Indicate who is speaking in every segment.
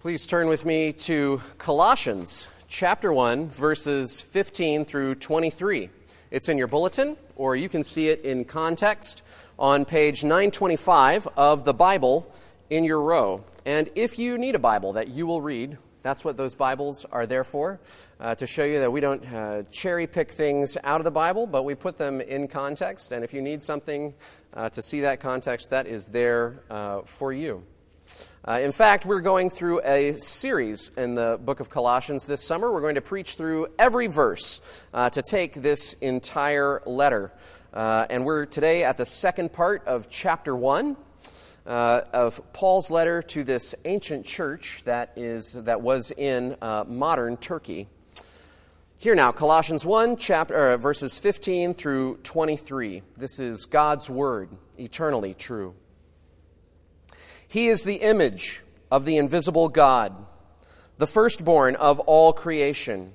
Speaker 1: Please turn with me to Colossians chapter 1, verses 15 through 23. It's in your bulletin, or you can see it in context on page 925 of the Bible in your row. And if you need a Bible that you will read, that's what those Bibles are there for, uh, to show you that we don't uh, cherry pick things out of the Bible, but we put them in context. And if you need something uh, to see that context, that is there uh, for you. Uh, in fact, we're going through a series in the book of Colossians this summer. We're going to preach through every verse uh, to take this entire letter. Uh, and we're today at the second part of chapter 1 uh, of Paul's letter to this ancient church that, is, that was in uh, modern Turkey. Here now, Colossians 1, chapter, uh, verses 15 through 23. This is God's word, eternally true. He is the image of the invisible God, the firstborn of all creation.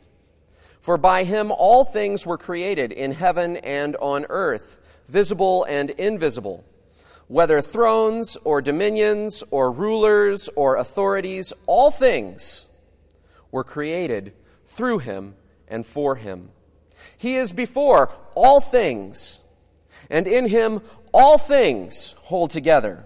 Speaker 1: For by him all things were created in heaven and on earth, visible and invisible, whether thrones or dominions or rulers or authorities, all things were created through him and for him. He is before all things, and in him all things hold together.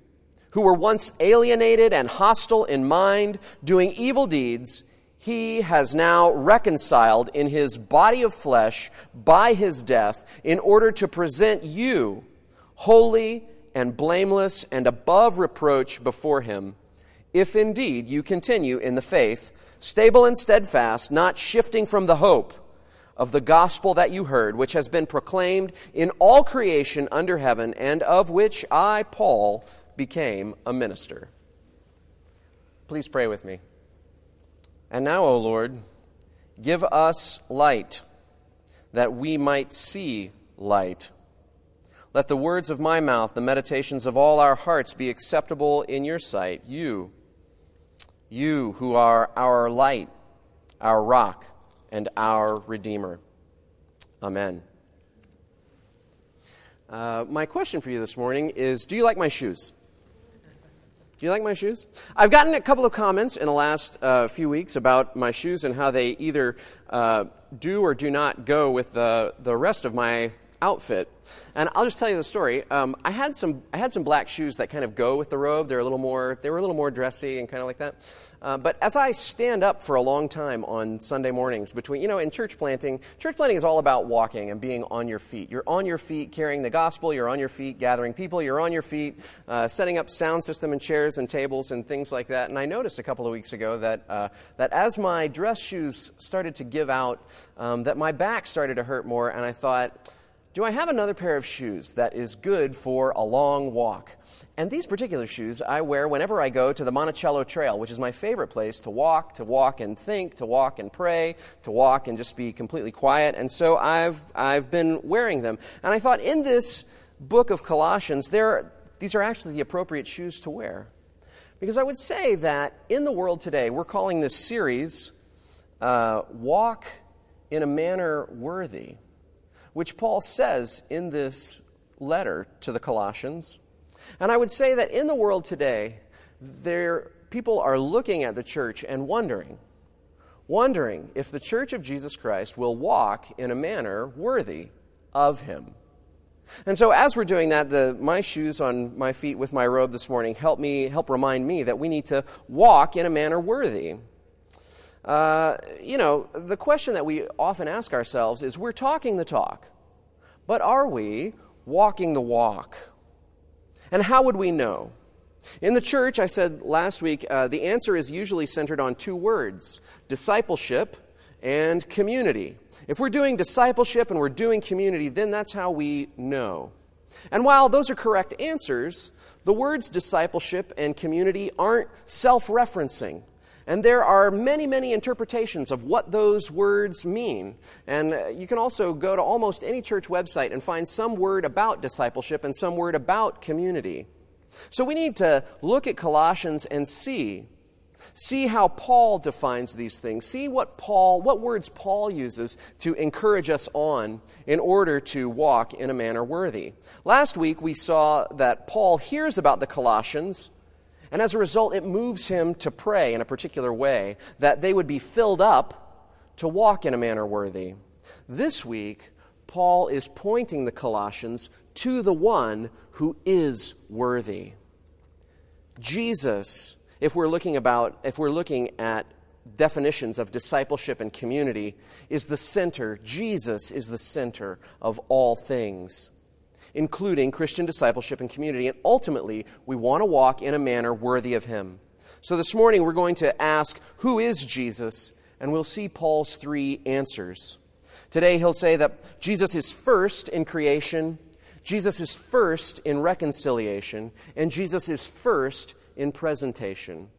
Speaker 1: who were once alienated and hostile in mind, doing evil deeds, he has now reconciled in his body of flesh by his death in order to present you holy and blameless and above reproach before him, if indeed you continue in the faith, stable and steadfast, not shifting from the hope of the gospel that you heard, which has been proclaimed in all creation under heaven, and of which I, Paul, became a minister. Please pray with me. And now, O Lord, give us light that we might see light. Let the words of my mouth, the meditations of all our hearts be acceptable in your sight, you, you who are our light, our rock, and our Redeemer. Amen. Uh, my question for you this morning is Do you like my shoes? Do you like my shoes? I've gotten a couple of comments in the last uh, few weeks about my shoes and how they either uh, do or do not go with the, the rest of my outfit. And I'll just tell you the story. Um, I had some I had some black shoes that kind of go with the robe. They're a little more they were a little more dressy and kind of like that. Uh, but as I stand up for a long time on Sunday mornings, between, you know, in church planting, church planting is all about walking and being on your feet. You're on your feet carrying the gospel, you're on your feet gathering people, you're on your feet uh, setting up sound system and chairs and tables and things like that. And I noticed a couple of weeks ago that, uh, that as my dress shoes started to give out, um, that my back started to hurt more, and I thought, do I have another pair of shoes that is good for a long walk? And these particular shoes I wear whenever I go to the Monticello Trail, which is my favorite place to walk, to walk and think, to walk and pray, to walk and just be completely quiet. And so I've, I've been wearing them. And I thought in this book of Colossians, there, these are actually the appropriate shoes to wear. Because I would say that in the world today, we're calling this series uh, Walk in a Manner Worthy, which Paul says in this letter to the Colossians. And I would say that in the world today, there, people are looking at the church and wondering, wondering if the church of Jesus Christ will walk in a manner worthy of him. And so, as we're doing that, the, my shoes on my feet with my robe this morning help me, help remind me that we need to walk in a manner worthy. Uh, you know, the question that we often ask ourselves is we're talking the talk, but are we walking the walk? And how would we know? In the church, I said last week, uh, the answer is usually centered on two words discipleship and community. If we're doing discipleship and we're doing community, then that's how we know. And while those are correct answers, the words discipleship and community aren't self referencing. And there are many, many interpretations of what those words mean. And you can also go to almost any church website and find some word about discipleship and some word about community. So we need to look at Colossians and see. See how Paul defines these things. See what Paul, what words Paul uses to encourage us on in order to walk in a manner worthy. Last week we saw that Paul hears about the Colossians and as a result, it moves him to pray in a particular way that they would be filled up to walk in a manner worthy. This week, Paul is pointing the Colossians to the one who is worthy. Jesus, if we're looking about if we're looking at definitions of discipleship and community, is the center. Jesus is the center of all things including Christian discipleship and community. And ultimately, we want to walk in a manner worthy of Him. So this morning, we're going to ask, Who is Jesus? And we'll see Paul's three answers. Today, he'll say that Jesus is first in creation, Jesus is first in reconciliation, and Jesus is first in presentation.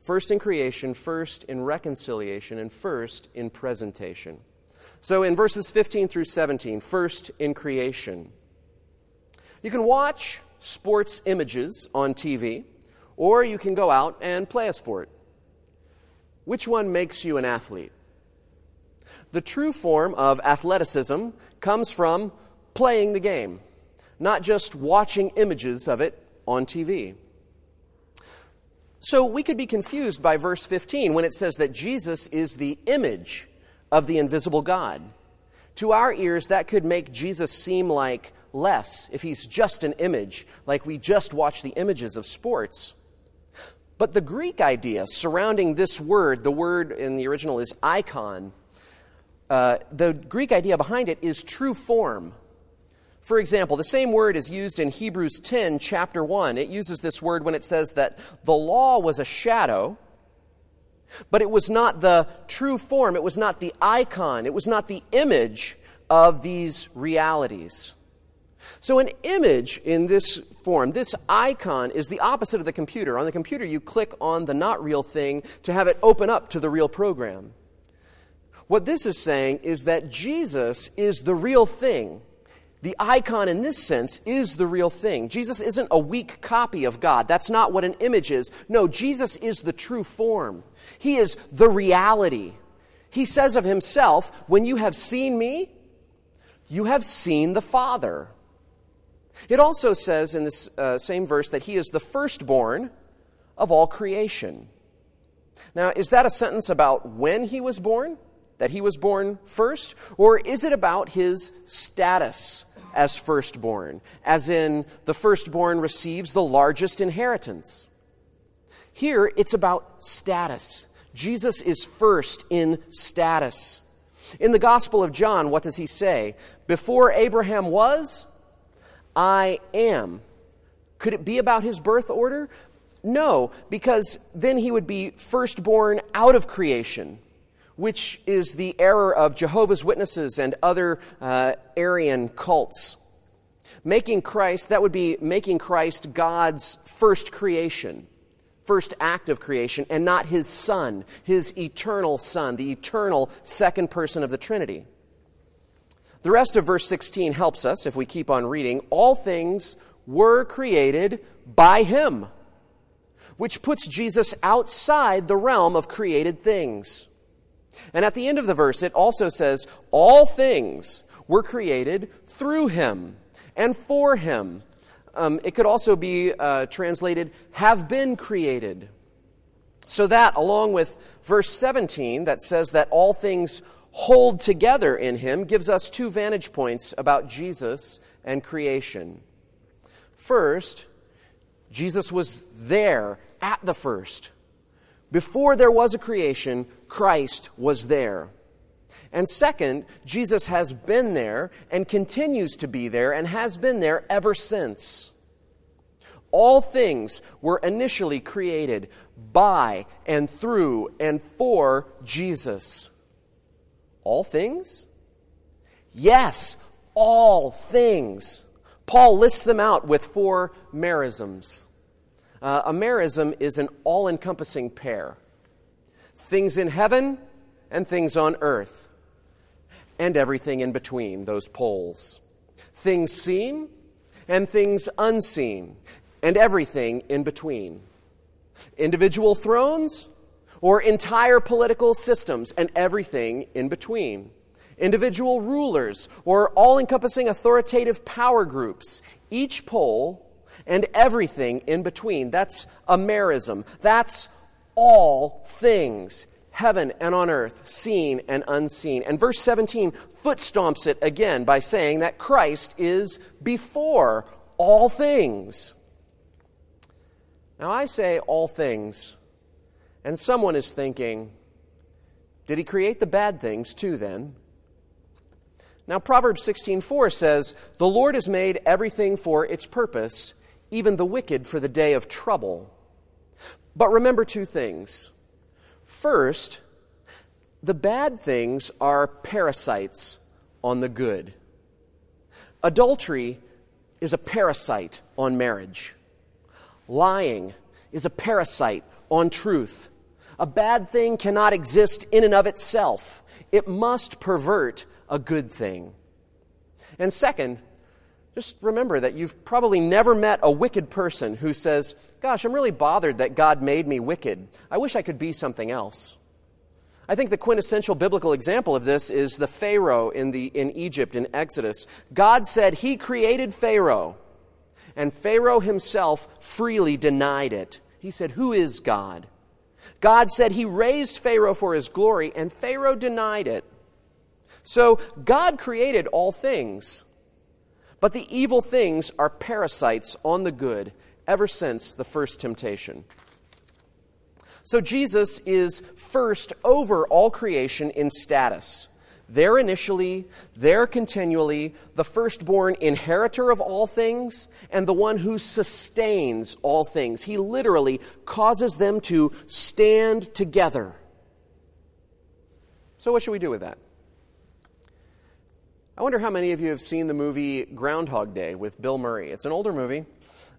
Speaker 1: First in creation, first in reconciliation, and first in presentation. So in verses 15 through 17, first in creation. You can watch sports images on TV, or you can go out and play a sport. Which one makes you an athlete? The true form of athleticism comes from playing the game, not just watching images of it on TV. So we could be confused by verse 15 when it says that Jesus is the image of the invisible God. To our ears, that could make Jesus seem like less if he's just an image, like we just watch the images of sports. But the Greek idea surrounding this word, the word in the original is icon, uh, the Greek idea behind it is true form. For example, the same word is used in Hebrews 10, chapter 1. It uses this word when it says that the law was a shadow, but it was not the true form, it was not the icon, it was not the image of these realities. So, an image in this form, this icon, is the opposite of the computer. On the computer, you click on the not real thing to have it open up to the real program. What this is saying is that Jesus is the real thing. The icon in this sense is the real thing. Jesus isn't a weak copy of God. That's not what an image is. No, Jesus is the true form. He is the reality. He says of himself, When you have seen me, you have seen the Father. It also says in this uh, same verse that he is the firstborn of all creation. Now, is that a sentence about when he was born? That he was born first? Or is it about his status as firstborn? As in, the firstborn receives the largest inheritance? Here, it's about status. Jesus is first in status. In the Gospel of John, what does he say? Before Abraham was, I am. Could it be about his birth order? No, because then he would be firstborn out of creation, which is the error of Jehovah's Witnesses and other uh, Arian cults. Making Christ, that would be making Christ God's first creation, first act of creation, and not his Son, his eternal Son, the eternal second person of the Trinity. The rest of verse 16 helps us if we keep on reading. All things were created by him, which puts Jesus outside the realm of created things. And at the end of the verse, it also says, All things were created through him and for him. Um, it could also be uh, translated, have been created. So that, along with verse 17, that says that all things hold together in him gives us two vantage points about Jesus and creation. First, Jesus was there at the first. Before there was a creation, Christ was there. And second, Jesus has been there and continues to be there and has been there ever since. All things were initially created by and through and for Jesus. All things? Yes, all things. Paul lists them out with four merisms. Uh, a merism is an all encompassing pair. things in heaven and things on earth, and everything in between those poles. Things seen and things unseen, and everything in between. Individual thrones or entire political systems, and everything in between. Individual rulers or all encompassing authoritative power groups, each pole and everything in between. That's a merism. That's all things, heaven and on earth, seen and unseen. And verse 17 foot stomps it again by saying that Christ is before all things. Now, I say all things, and someone is thinking, did he create the bad things too then? Now, Proverbs 16:4 says, "The Lord has made everything for its purpose, even the wicked for the day of trouble." But remember two things. First, the bad things are parasites on the good. Adultery is a parasite on marriage. Lying is a parasite on truth. A bad thing cannot exist in and of itself, it must pervert a good thing. And second, just remember that you've probably never met a wicked person who says, Gosh, I'm really bothered that God made me wicked. I wish I could be something else. I think the quintessential biblical example of this is the Pharaoh in, the, in Egypt in Exodus. God said he created Pharaoh, and Pharaoh himself freely denied it. He said, Who is God? God said he raised Pharaoh for his glory, and Pharaoh denied it. So God created all things, but the evil things are parasites on the good ever since the first temptation. So Jesus is first over all creation in status. There initially, there continually, the firstborn inheritor of all things, and the one who sustains all things. He literally causes them to stand together. So, what should we do with that? I wonder how many of you have seen the movie Groundhog Day with Bill Murray. It's an older movie.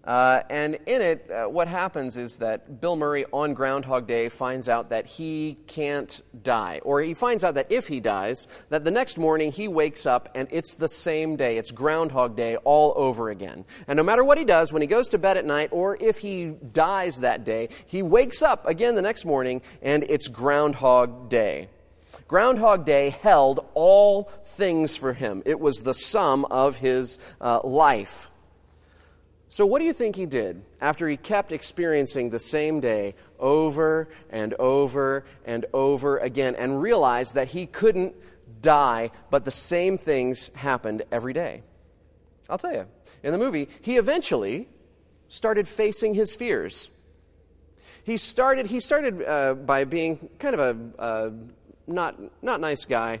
Speaker 1: Uh, and in it, uh, what happens is that Bill Murray on Groundhog Day finds out that he can't die. Or he finds out that if he dies, that the next morning he wakes up and it's the same day. It's Groundhog Day all over again. And no matter what he does, when he goes to bed at night or if he dies that day, he wakes up again the next morning and it's Groundhog Day. Groundhog Day held all things for him, it was the sum of his uh, life. So, what do you think he did after he kept experiencing the same day over and over and over again and realized that he couldn't die, but the same things happened every day? I'll tell you. In the movie, he eventually started facing his fears. He started, he started uh, by being kind of a uh, not, not nice guy.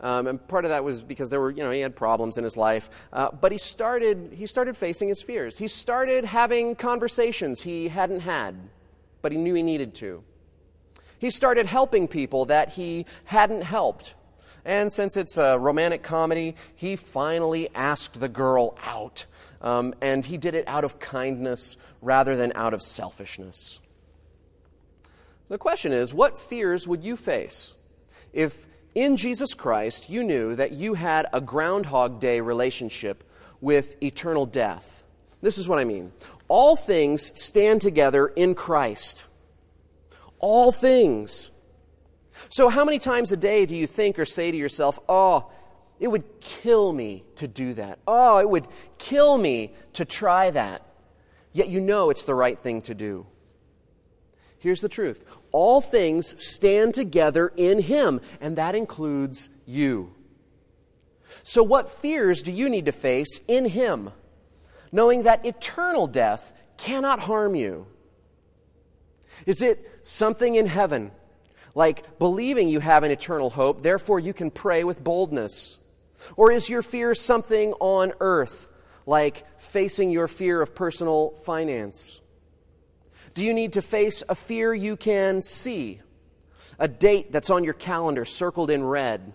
Speaker 1: Um, and part of that was because there were, you know, he had problems in his life. Uh, but he started, he started facing his fears. He started having conversations he hadn't had, but he knew he needed to. He started helping people that he hadn't helped. And since it's a romantic comedy, he finally asked the girl out. Um, and he did it out of kindness rather than out of selfishness. The question is what fears would you face if in Jesus Christ, you knew that you had a Groundhog Day relationship with eternal death. This is what I mean. All things stand together in Christ. All things. So, how many times a day do you think or say to yourself, Oh, it would kill me to do that? Oh, it would kill me to try that. Yet you know it's the right thing to do. Here's the truth all things stand together in Him, and that includes you. So, what fears do you need to face in Him, knowing that eternal death cannot harm you? Is it something in heaven, like believing you have an eternal hope, therefore you can pray with boldness? Or is your fear something on earth, like facing your fear of personal finance? Do you need to face a fear you can see? A date that's on your calendar circled in red?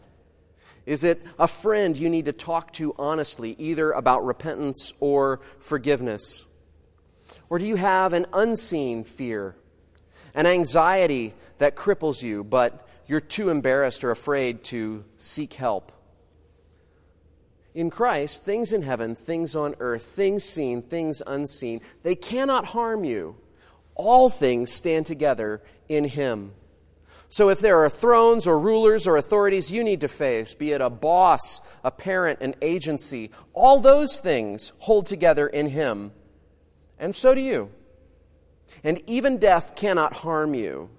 Speaker 1: Is it a friend you need to talk to honestly, either about repentance or forgiveness? Or do you have an unseen fear? an anxiety that cripples you, but you're too embarrassed or afraid to seek help. In Christ, things in heaven, things on earth, things seen, things unseen, they cannot harm you. All things stand together in Him. So if there are thrones or rulers or authorities you need to face, be it a boss, a parent, an agency, all those things hold together in Him. And so do you. And even death cannot harm you.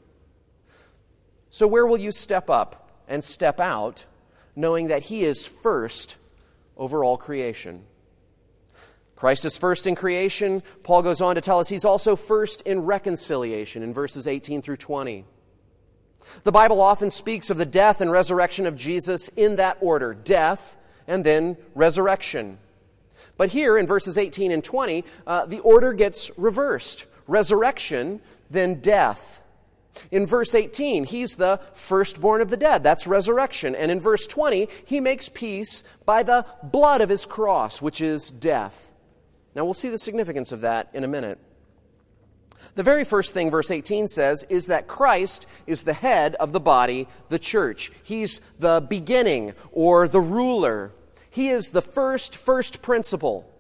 Speaker 1: So where will you step up and step out, knowing that He is first over all creation? Christ is first in creation. Paul goes on to tell us he's also first in reconciliation in verses 18 through 20. The Bible often speaks of the death and resurrection of Jesus in that order death and then resurrection. But here in verses 18 and 20, uh, the order gets reversed resurrection, then death. In verse 18, he's the firstborn of the dead. That's resurrection. And in verse 20, he makes peace by the blood of his cross, which is death. Now we'll see the significance of that in a minute. The very first thing verse 18 says is that Christ is the head of the body, the church. He's the beginning or the ruler. He is the first, first principle.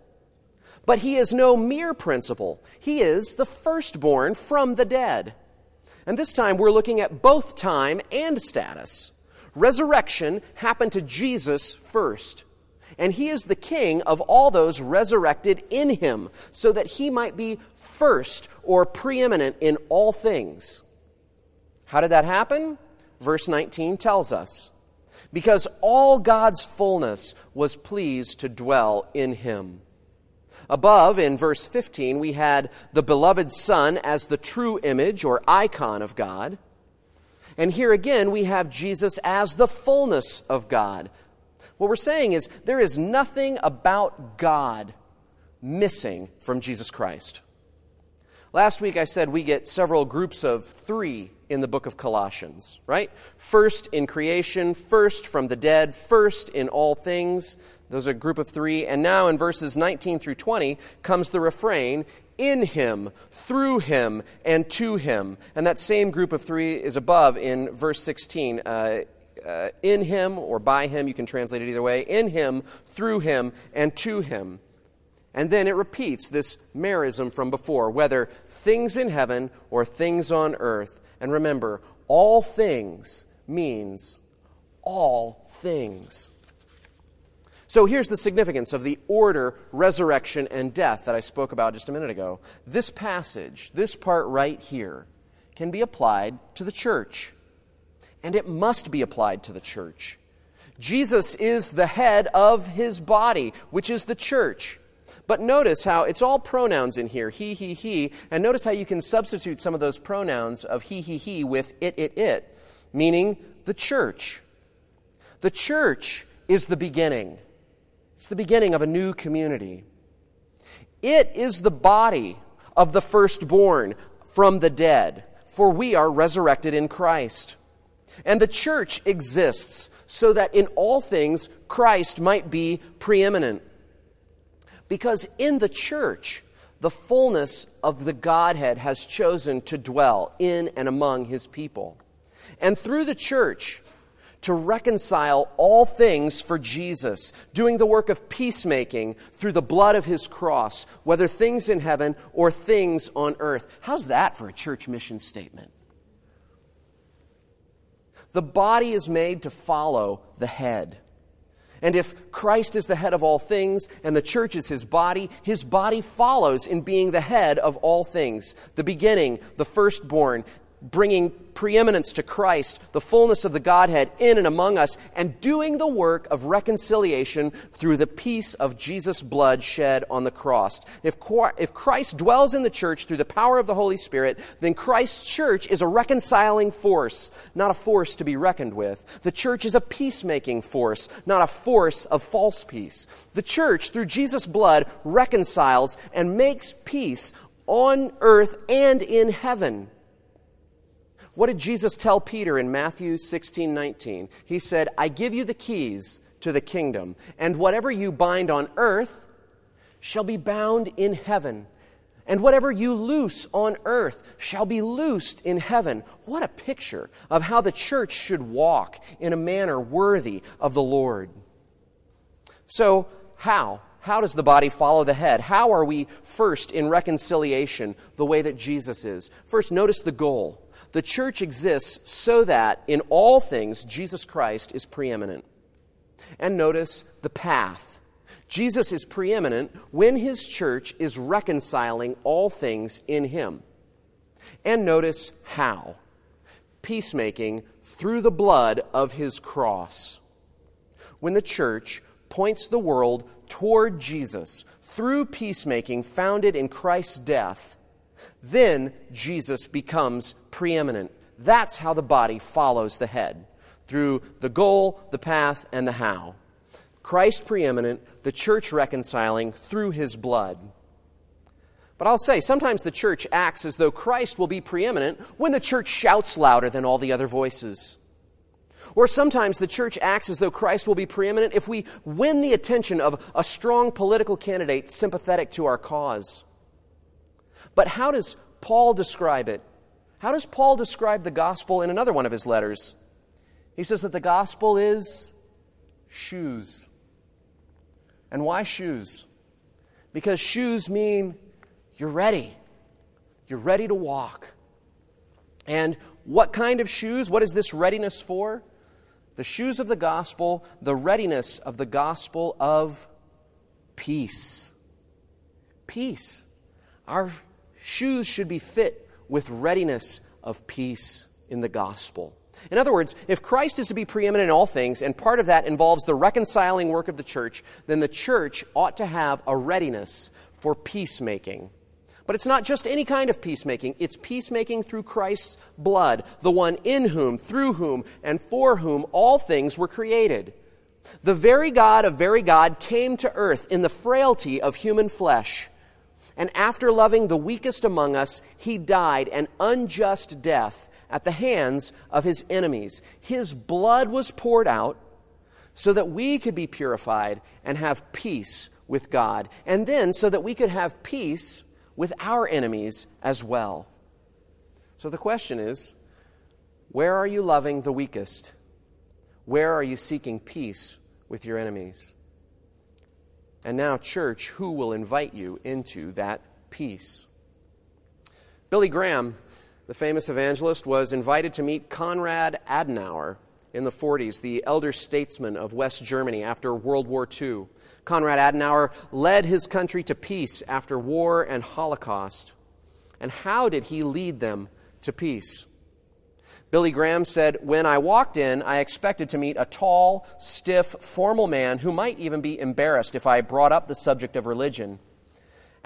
Speaker 1: But he is no mere principle. He is the firstborn from the dead. And this time we're looking at both time and status. Resurrection happened to Jesus first. And he is the king of all those resurrected in him, so that he might be first or preeminent in all things. How did that happen? Verse 19 tells us. Because all God's fullness was pleased to dwell in him. Above, in verse 15, we had the beloved Son as the true image or icon of God. And here again, we have Jesus as the fullness of God. What we're saying is there is nothing about God missing from Jesus Christ. Last week I said we get several groups of three in the book of Colossians, right? First in creation, first from the dead, first in all things. Those are a group of three. And now in verses 19 through 20 comes the refrain in him, through him, and to him. And that same group of three is above in verse 16. Uh, uh, in him or by him, you can translate it either way. In him, through him, and to him. And then it repeats this merism from before, whether things in heaven or things on earth. And remember, all things means all things. So here's the significance of the order, resurrection, and death that I spoke about just a minute ago. This passage, this part right here, can be applied to the church. And it must be applied to the church. Jesus is the head of his body, which is the church. But notice how it's all pronouns in here he, he, he. And notice how you can substitute some of those pronouns of he, he, he with it, it, it, meaning the church. The church is the beginning, it's the beginning of a new community. It is the body of the firstborn from the dead, for we are resurrected in Christ. And the church exists so that in all things Christ might be preeminent. Because in the church, the fullness of the Godhead has chosen to dwell in and among his people. And through the church, to reconcile all things for Jesus, doing the work of peacemaking through the blood of his cross, whether things in heaven or things on earth. How's that for a church mission statement? The body is made to follow the head. And if Christ is the head of all things and the church is his body, his body follows in being the head of all things, the beginning, the firstborn, bringing preeminence to Christ, the fullness of the Godhead in and among us, and doing the work of reconciliation through the peace of Jesus' blood shed on the cross. If, Christ dwells in the church through the power of the Holy Spirit, then Christ's church is a reconciling force, not a force to be reckoned with. The church is a peacemaking force, not a force of false peace. The church, through Jesus' blood, reconciles and makes peace on earth and in heaven. What did Jesus tell Peter in Matthew 16 19? He said, I give you the keys to the kingdom, and whatever you bind on earth shall be bound in heaven, And whatever you loose on earth shall be loosed in heaven. What a picture of how the church should walk in a manner worthy of the Lord. So, how? How does the body follow the head? How are we first in reconciliation the way that Jesus is? First, notice the goal. The church exists so that in all things Jesus Christ is preeminent. And notice the path. Jesus is preeminent when his church is reconciling all things in him. And notice how. Peacemaking through the blood of his cross. When the church points the world toward Jesus through peacemaking founded in Christ's death, then Jesus becomes preeminent. That's how the body follows the head through the goal, the path, and the how. Christ preeminent, the church reconciling through his blood. But I'll say, sometimes the church acts as though Christ will be preeminent when the church shouts louder than all the other voices. Or sometimes the church acts as though Christ will be preeminent if we win the attention of a strong political candidate sympathetic to our cause. But how does Paul describe it? How does Paul describe the gospel in another one of his letters? He says that the gospel is shoes. And why shoes? Because shoes mean you're ready. You're ready to walk. And what kind of shoes? What is this readiness for? The shoes of the gospel, the readiness of the gospel of peace. Peace. Our shoes should be fit with readiness of peace in the gospel. In other words, if Christ is to be preeminent in all things, and part of that involves the reconciling work of the church, then the church ought to have a readiness for peacemaking. But it's not just any kind of peacemaking, it's peacemaking through Christ's blood, the one in whom, through whom, and for whom all things were created. The very God of very God came to earth in the frailty of human flesh. And after loving the weakest among us, he died an unjust death at the hands of his enemies. His blood was poured out so that we could be purified and have peace with God. And then so that we could have peace with our enemies as well. So the question is where are you loving the weakest? Where are you seeking peace with your enemies? And now, church, who will invite you into that peace? Billy Graham the famous evangelist, was invited to meet Konrad Adenauer in the 40s, the elder statesman of West Germany after World War II. Konrad Adenauer led his country to peace after war and Holocaust. And how did he lead them to peace? Billy Graham said, When I walked in, I expected to meet a tall, stiff, formal man who might even be embarrassed if I brought up the subject of religion.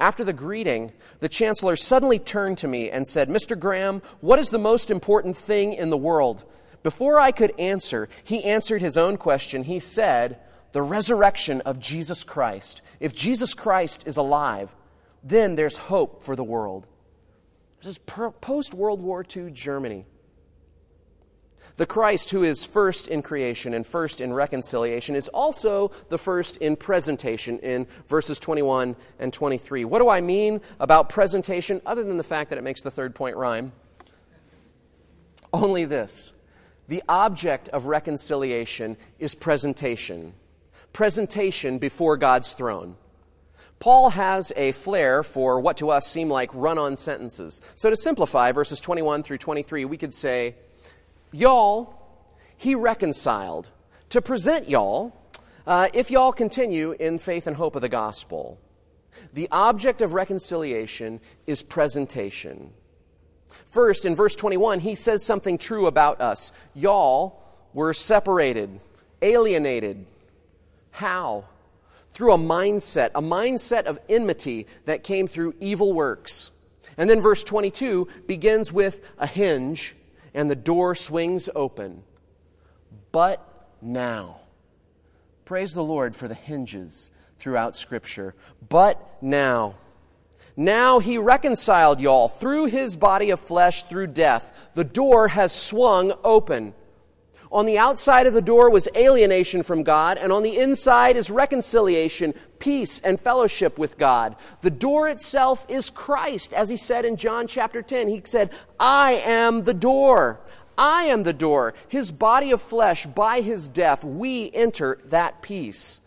Speaker 1: After the greeting, the chancellor suddenly turned to me and said, Mr. Graham, what is the most important thing in the world? Before I could answer, he answered his own question. He said, The resurrection of Jesus Christ. If Jesus Christ is alive, then there's hope for the world. This is post World War II Germany. The Christ who is first in creation and first in reconciliation is also the first in presentation in verses 21 and 23. What do I mean about presentation other than the fact that it makes the third point rhyme? Only this the object of reconciliation is presentation, presentation before God's throne. Paul has a flair for what to us seem like run on sentences. So, to simplify verses 21 through 23, we could say, y'all, he reconciled to present y'all uh, if y'all continue in faith and hope of the gospel. The object of reconciliation is presentation. First, in verse 21, he says something true about us. Y'all were separated, alienated. How? Through a mindset, a mindset of enmity that came through evil works. And then verse 22 begins with a hinge and the door swings open. But now. Praise the Lord for the hinges throughout Scripture. But now. Now he reconciled y'all through his body of flesh through death. The door has swung open. On the outside of the door was alienation from God, and on the inside is reconciliation, peace, and fellowship with God. The door itself is Christ, as he said in John chapter 10. He said, I am the door. I am the door. His body of flesh, by his death, we enter that peace.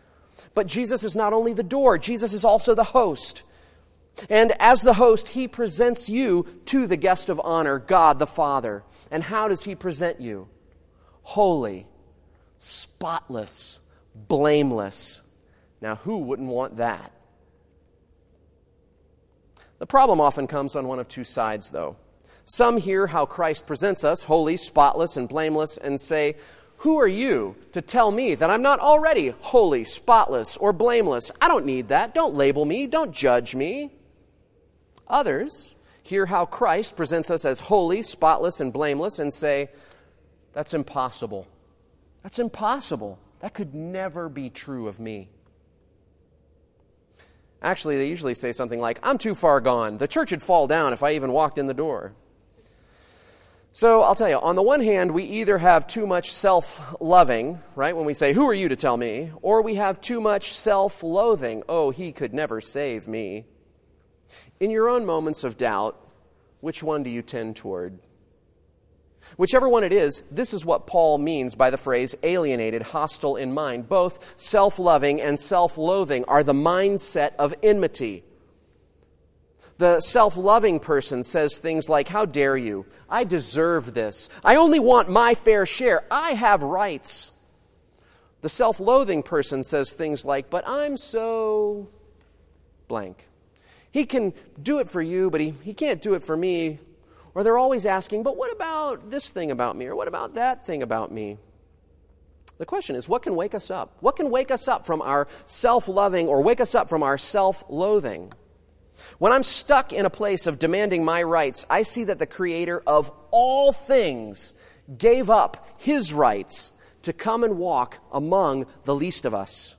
Speaker 1: But Jesus is not only the door, Jesus is also the host. And as the host, he presents you to the guest of honor, God the Father. And how does he present you? Holy, spotless, blameless. Now, who wouldn't want that? The problem often comes on one of two sides, though. Some hear how Christ presents us, holy, spotless, and blameless, and say, Who are you to tell me that I'm not already holy, spotless, or blameless? I don't need that. Don't label me. Don't judge me. Others hear how Christ presents us as holy, spotless, and blameless and say, That's impossible. That's impossible. That could never be true of me. Actually, they usually say something like, I'm too far gone. The church would fall down if I even walked in the door. So I'll tell you, on the one hand, we either have too much self loving, right, when we say, Who are you to tell me? Or we have too much self loathing. Oh, he could never save me. In your own moments of doubt, which one do you tend toward? Whichever one it is, this is what Paul means by the phrase alienated, hostile in mind. Both self loving and self loathing are the mindset of enmity. The self loving person says things like, How dare you? I deserve this. I only want my fair share. I have rights. The self loathing person says things like, But I'm so blank. He can do it for you, but he, he can't do it for me. Or they're always asking, but what about this thing about me? Or what about that thing about me? The question is, what can wake us up? What can wake us up from our self loving or wake us up from our self loathing? When I'm stuck in a place of demanding my rights, I see that the Creator of all things gave up His rights to come and walk among the least of us.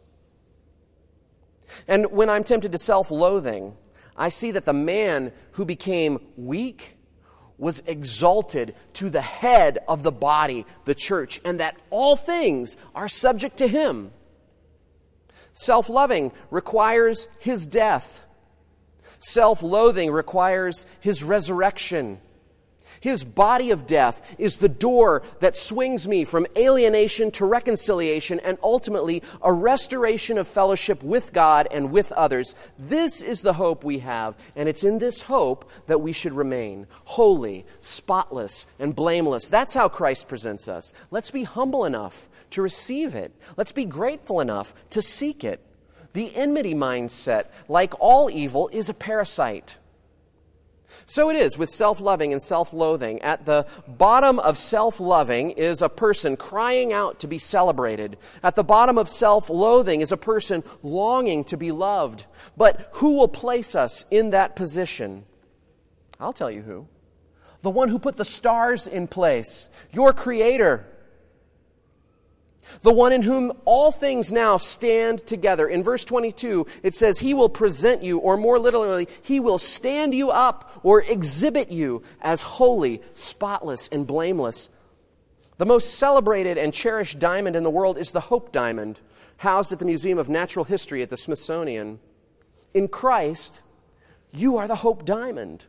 Speaker 1: And when I'm tempted to self loathing, I see that the man who became weak was exalted to the head of the body, the church, and that all things are subject to him. Self loving requires his death, self loathing requires his resurrection. His body of death is the door that swings me from alienation to reconciliation and ultimately a restoration of fellowship with God and with others. This is the hope we have, and it's in this hope that we should remain holy, spotless, and blameless. That's how Christ presents us. Let's be humble enough to receive it, let's be grateful enough to seek it. The enmity mindset, like all evil, is a parasite. So it is with self loving and self loathing. At the bottom of self loving is a person crying out to be celebrated. At the bottom of self loathing is a person longing to be loved. But who will place us in that position? I'll tell you who. The one who put the stars in place, your Creator the one in whom all things now stand together. In verse 22, it says, He will present you, or more literally, He will stand you up or exhibit you as holy, spotless, and blameless. The most celebrated and cherished diamond in the world is the Hope Diamond, housed at the Museum of Natural History at the Smithsonian. In Christ, you are the Hope Diamond.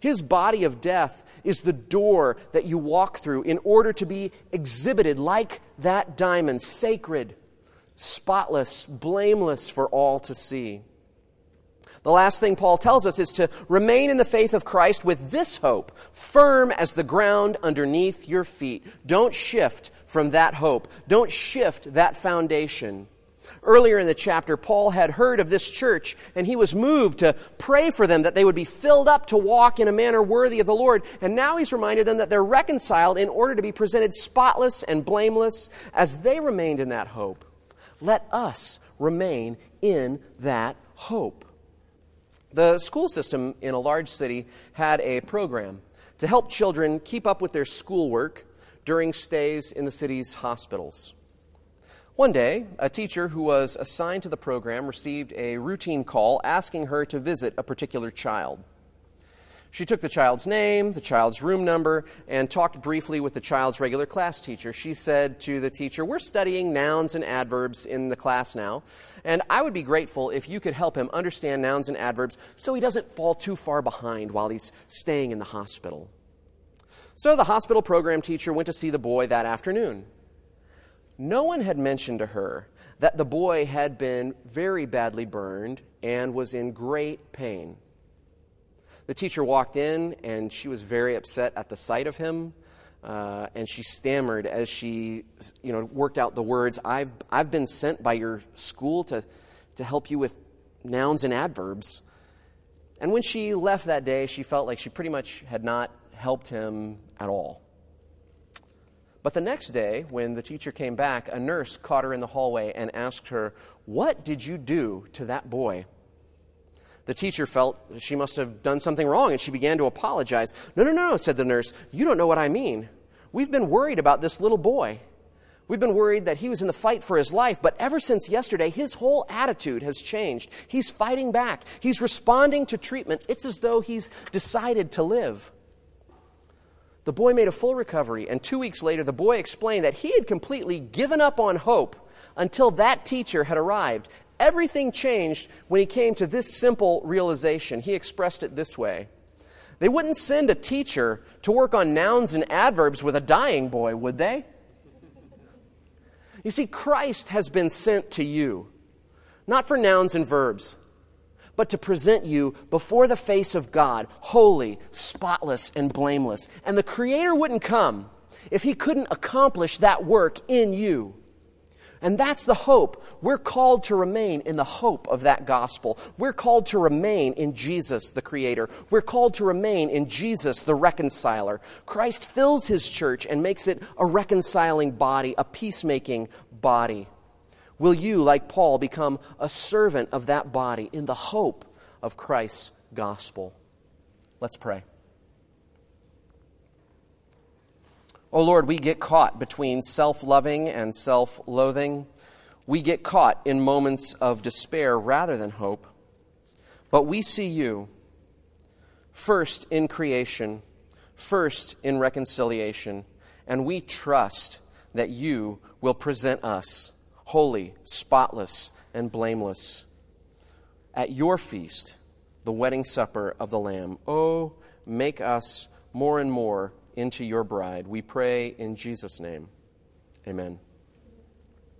Speaker 1: His body of death is the door that you walk through in order to be exhibited like that diamond, sacred, spotless, blameless for all to see. The last thing Paul tells us is to remain in the faith of Christ with this hope, firm as the ground underneath your feet. Don't shift from that hope. Don't shift that foundation. Earlier in the chapter, Paul had heard of this church and he was moved to pray for them that they would be filled up to walk in a manner worthy of the Lord. And now he's reminded them that they're reconciled in order to be presented spotless and blameless as they remained in that hope. Let us remain in that hope. The school system in a large city had a program to help children keep up with their schoolwork during stays in the city's hospitals. One day, a teacher who was assigned to the program received a routine call asking her to visit a particular child. She took the child's name, the child's room number, and talked briefly with the child's regular class teacher. She said to the teacher, We're studying nouns and adverbs in the class now, and I would be grateful if you could help him understand nouns and adverbs so he doesn't fall too far behind while he's staying in the hospital. So the hospital program teacher went to see the boy that afternoon. No one had mentioned to her that the boy had been very badly burned and was in great pain. The teacher walked in, and she was very upset at the sight of him. Uh, and she stammered as she you know, worked out the words I've, I've been sent by your school to, to help you with nouns and adverbs. And when she left that day, she felt like she pretty much had not helped him at all. But the next day, when the teacher came back, a nurse caught her in the hallway and asked her, What did you do to that boy? The teacher felt she must have done something wrong and she began to apologize. No, no, no, said the nurse. You don't know what I mean. We've been worried about this little boy. We've been worried that he was in the fight for his life, but ever since yesterday, his whole attitude has changed. He's fighting back. He's responding to treatment. It's as though he's decided to live. The boy made a full recovery, and two weeks later, the boy explained that he had completely given up on hope until that teacher had arrived Everything changed when he came to this simple realization. He expressed it this way They wouldn't send a teacher to work on nouns and adverbs with a dying boy, would they? You see, Christ has been sent to you, not for nouns and verbs, but to present you before the face of God, holy, spotless, and blameless. And the Creator wouldn't come if He couldn't accomplish that work in you. And that's the hope. We're called to remain in the hope of that gospel. We're called to remain in Jesus, the Creator. We're called to remain in Jesus, the reconciler. Christ fills his church and makes it a reconciling body, a peacemaking body. Will you, like Paul, become a servant of that body in the hope of Christ's gospel? Let's pray. Oh Lord, we get caught between self loving and self loathing. We get caught in moments of despair rather than hope. But we see you first in creation, first in reconciliation, and we trust that you will present us holy, spotless, and blameless at your feast, the wedding supper of the Lamb. Oh, make us more and more into your bride. We pray in Jesus' name. Amen.